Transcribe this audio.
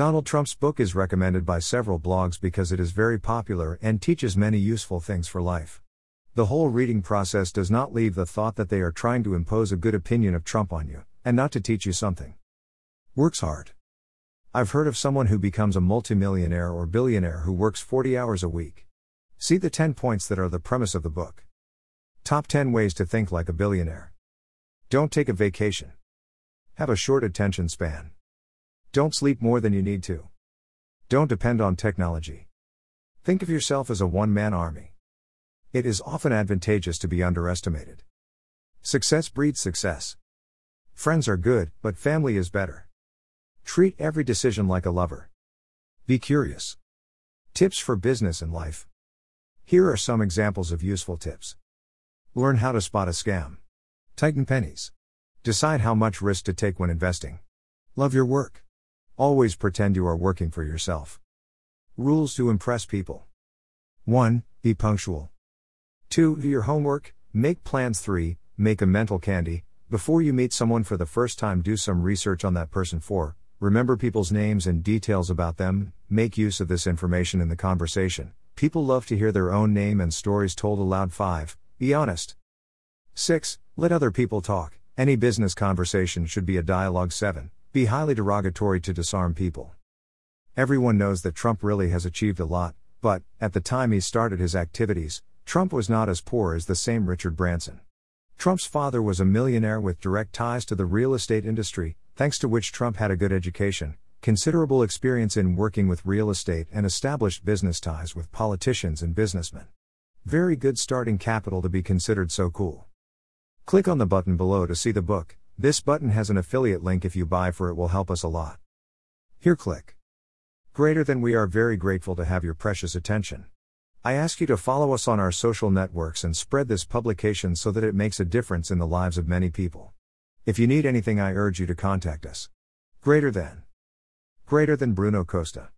Donald Trump's book is recommended by several blogs because it is very popular and teaches many useful things for life. The whole reading process does not leave the thought that they are trying to impose a good opinion of Trump on you, and not to teach you something. Works hard. I've heard of someone who becomes a multimillionaire or billionaire who works 40 hours a week. See the 10 points that are the premise of the book. Top 10 ways to think like a billionaire. Don't take a vacation. Have a short attention span. Don't sleep more than you need to. Don't depend on technology. Think of yourself as a one man army. It is often advantageous to be underestimated. Success breeds success. Friends are good, but family is better. Treat every decision like a lover. Be curious. Tips for business and life. Here are some examples of useful tips. Learn how to spot a scam. Tighten pennies. Decide how much risk to take when investing. Love your work. Always pretend you are working for yourself. Rules to impress people 1. Be punctual. 2. Do your homework, make plans. 3. Make a mental candy. Before you meet someone for the first time, do some research on that person. 4. Remember people's names and details about them, make use of this information in the conversation. People love to hear their own name and stories told aloud. 5. Be honest. 6. Let other people talk. Any business conversation should be a dialogue. 7. Be highly derogatory to disarm people. Everyone knows that Trump really has achieved a lot, but, at the time he started his activities, Trump was not as poor as the same Richard Branson. Trump's father was a millionaire with direct ties to the real estate industry, thanks to which Trump had a good education, considerable experience in working with real estate, and established business ties with politicians and businessmen. Very good starting capital to be considered so cool. Click on the button below to see the book. This button has an affiliate link if you buy for it will help us a lot. Here click. Greater than we are very grateful to have your precious attention. I ask you to follow us on our social networks and spread this publication so that it makes a difference in the lives of many people. If you need anything, I urge you to contact us. Greater than. Greater than Bruno Costa.